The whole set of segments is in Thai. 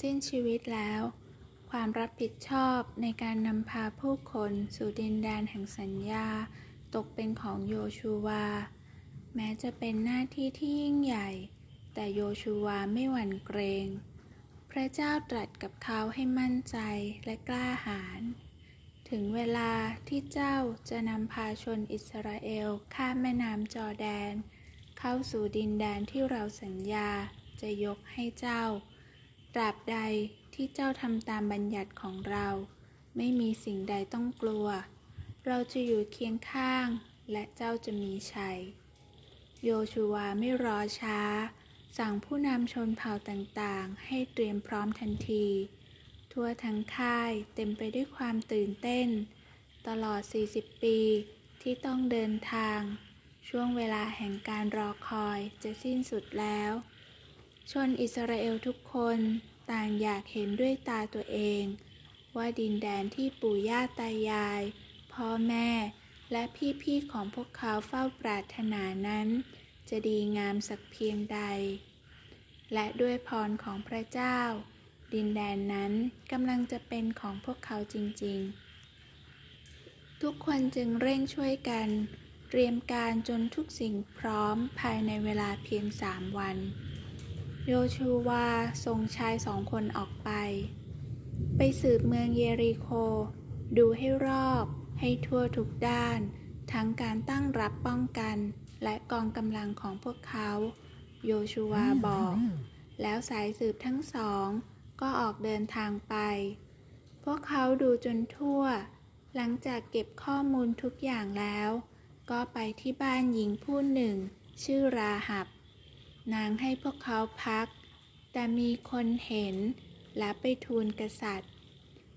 สิ้นชีวิตแล้ว ความรับผิดชอบในการนำพาผู้คนสู่ดินแดนแห่งสัญญา ตกเป็นของโยชูวา แม้จะเป็นหน้าที่ที่ยิ่งใหญ่ แต่โยชูวาไม่หวั่นเกรง พระเจ้าตรัสกับเขาให้มั่นใจและกล้าหาญถึงเวลาที่เจ้าจะนำพาชนอิสราเอลข้ามแม่น้ำจอแดน เข้าสู่ดินแดนที่เราสัญญาจะยกให้เจ้า ตราบใดที่เจ้าทำตามบัญญัติของเรา ไม่มีสิ่งใดต้องกลัว เราจะอยู่เคียงข้าง และเจ้าจะมีชัย โยชูวาไม่รอช้า สั่งผู้นำชนเผ่าต่างๆ ให้เตรียมพร้อมทันที ทั่วทั้งค่ายเต็มไปด้วยความตื่นเต้น ตลอด 40 ปีที่ต้องเดินทาง ช่วงเวลาแห่งการรอคอยจะสิ้นสุดแล้ว ชนอิสราเอลทุกคนต่างอยากเห็นด้วยตาตัวเอง ว่าดินแดนที่ปู่ย่าตายาย พ่อแม่และพี่ๆของพวกเขาเฝ้าปรารถนานั้น จะดีงามสักเพียงใด และด้วยพรของพระเจ้า ดินแดนนั้นกำลังจะเป็นของพวกเขาจริงๆ ทุกคนจึงเร่งช่วยกัน เตรียมการจนทุกสิ่งพร้อมภายในเวลาเพียงสามวัน โยชูวาส่งชายสองคนออกไป ไปสืบเมืองเยริโค ดูให้รอบให้ทั่วทุกด้าน ทั้งการตั้งรับป้องกันและกองกำลังของพวกเขา โยชูวาบอก แล้วสายสืบทั้งสอง ก็ออกเดินทางไป พวกเขาดูจนทั่ว หลังจากเก็บข้อมูลทุกอย่างแล้ว ก็ไปที่บ้านหญิงผู้หนึ่ง ชื่อราหับ นางให้พวกเขาพัก แต่มีคนเห็นและไปทูลกษัตริย์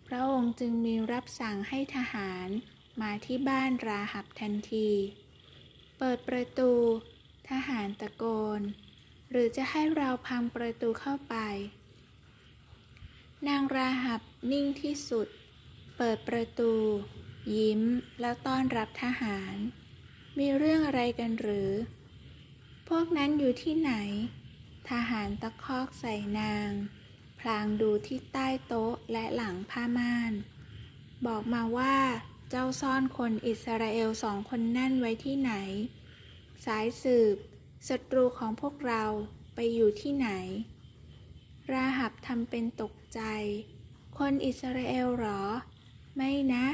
พระองค์จึงมีรับสั่งให้ทหารมาที่บ้านราหับทันที เปิดประตู ทหารตะโกน หรือจะให้เราพังประตูเข้าไป นางราหับนิ่งที่สุด เปิดประตู ยิ้มแล้วต้อนรับทหาร มีเรื่องอะไรกันหรือ พวกนั้นอยู่ที่ไหน ทหารตะคอกใส่นาง พลางดูที่ใต้โต๊ะและหลังผ้าม่าน บอกมาว่าเจ้าซ่อนคนอิสราเอลสองคนนั่นไว้ที่ไหน สายสืบศัตรูของพวกเราไปอยู่ที่ไหน ราหับทำเป็นตกใจ คนอิสราเอลหรอ ไม่นะ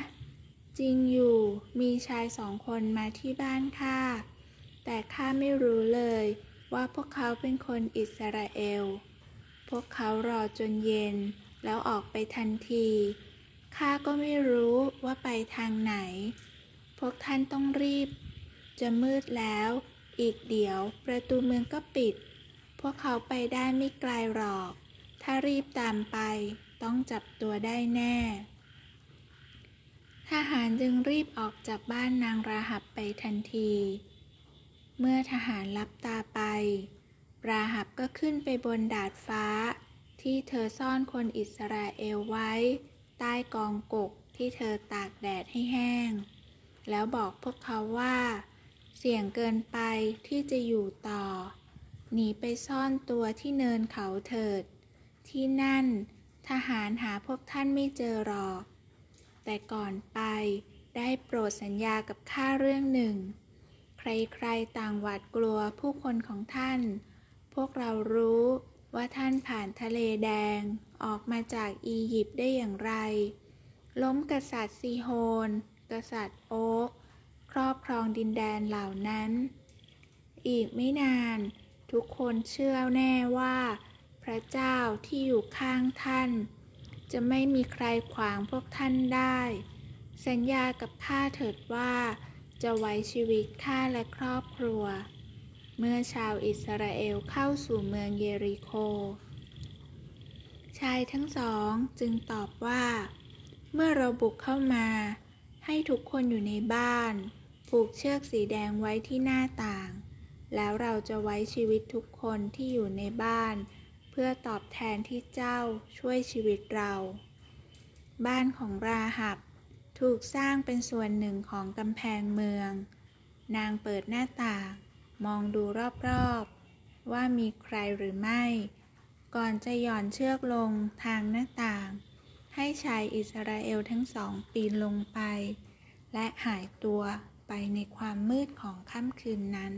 จริงอยู่มีชายสองคนมาที่บ้านข้า แต่ข้าไม่รู้เลยว่าพวกเขาเป็นคนอิสราเอล พวกเขารอจนเย็นแล้วออกไปทันที ข้าก็ไม่รู้ว่าไปทางไหน พวกท่านต้องรีบ จะมืดแล้ว อีกเดี๋ยวประตูเมืองก็ปิด พวกเขาไปได้ไม่ไกลหรอก ถ้ารีบตามไปต้องจับตัวได้แน่ ทหารจึงรีบออกจากบ้านนางราหับไปทันที เมื่อทหารลับตาไป ราหับก็ขึ้นไปบนดาดฟ้า ที่เธอซ่อนคนอิสราเอลไว้ ใต้กองกกที่เธอตากแดดให้แห้ง แล้วบอกพวกเขาว่า เสี่ยงเกินไปที่จะอยู่ต่อ หนีไปซ่อนตัวที่เนินเขาเถิด ที่นั่นทหารหาพวกท่านไม่เจอหรอก แต่ก่อนไปได้โปรดสัญญากับข้าเรื่องหนึ่ง ใครๆต่างหวาดกลัวผู้คนของท่าน พวกเรารู้ว่าท่านผ่านทะเลแดงออกมาจากอียิปต์ได้อย่างไร ล้มกษัตริย์ซีโฮน กษัตริย์โอ๊ก ครอบครองดินแดนเหล่านั้น อีกไม่นานทุกคนเชื่อแน่ว่า พระเจ้าที่อยู่ข้างท่าน จะไม่มีใครขวางพวกท่านได้ สัญญากับข้าเถิดว่า จะไว้ชีวิตข้าและครอบครัว เมื่อชาวอิสราเอลเข้าสู่เมืองเยริโค ชายทั้งสองจึงตอบว่า เมื่อเราบุกเข้ามา ให้ทุกคนอยู่ในบ้าน ผูกเชือกสีแดงไว้ที่หน้าต่าง แล้วเราจะไว้ชีวิตทุกคนที่อยู่ในบ้าน เพื่อตอบแทนที่เจ้าช่วยชีวิตเรา บ้านของราหับ ถูกสร้างเป็นส่วนหนึ่งของกำแพงเมือง นางเปิดหน้าต่าง มองดูรอบๆ ว่ามีใครหรือไม่ ก่อนจะหย่อนเชือกลงทางหน้าต่าง ให้ชายอิสราเอลทั้งสองปีนลงไป และหายตัวไปในความมืดของค่ำคืนนั้น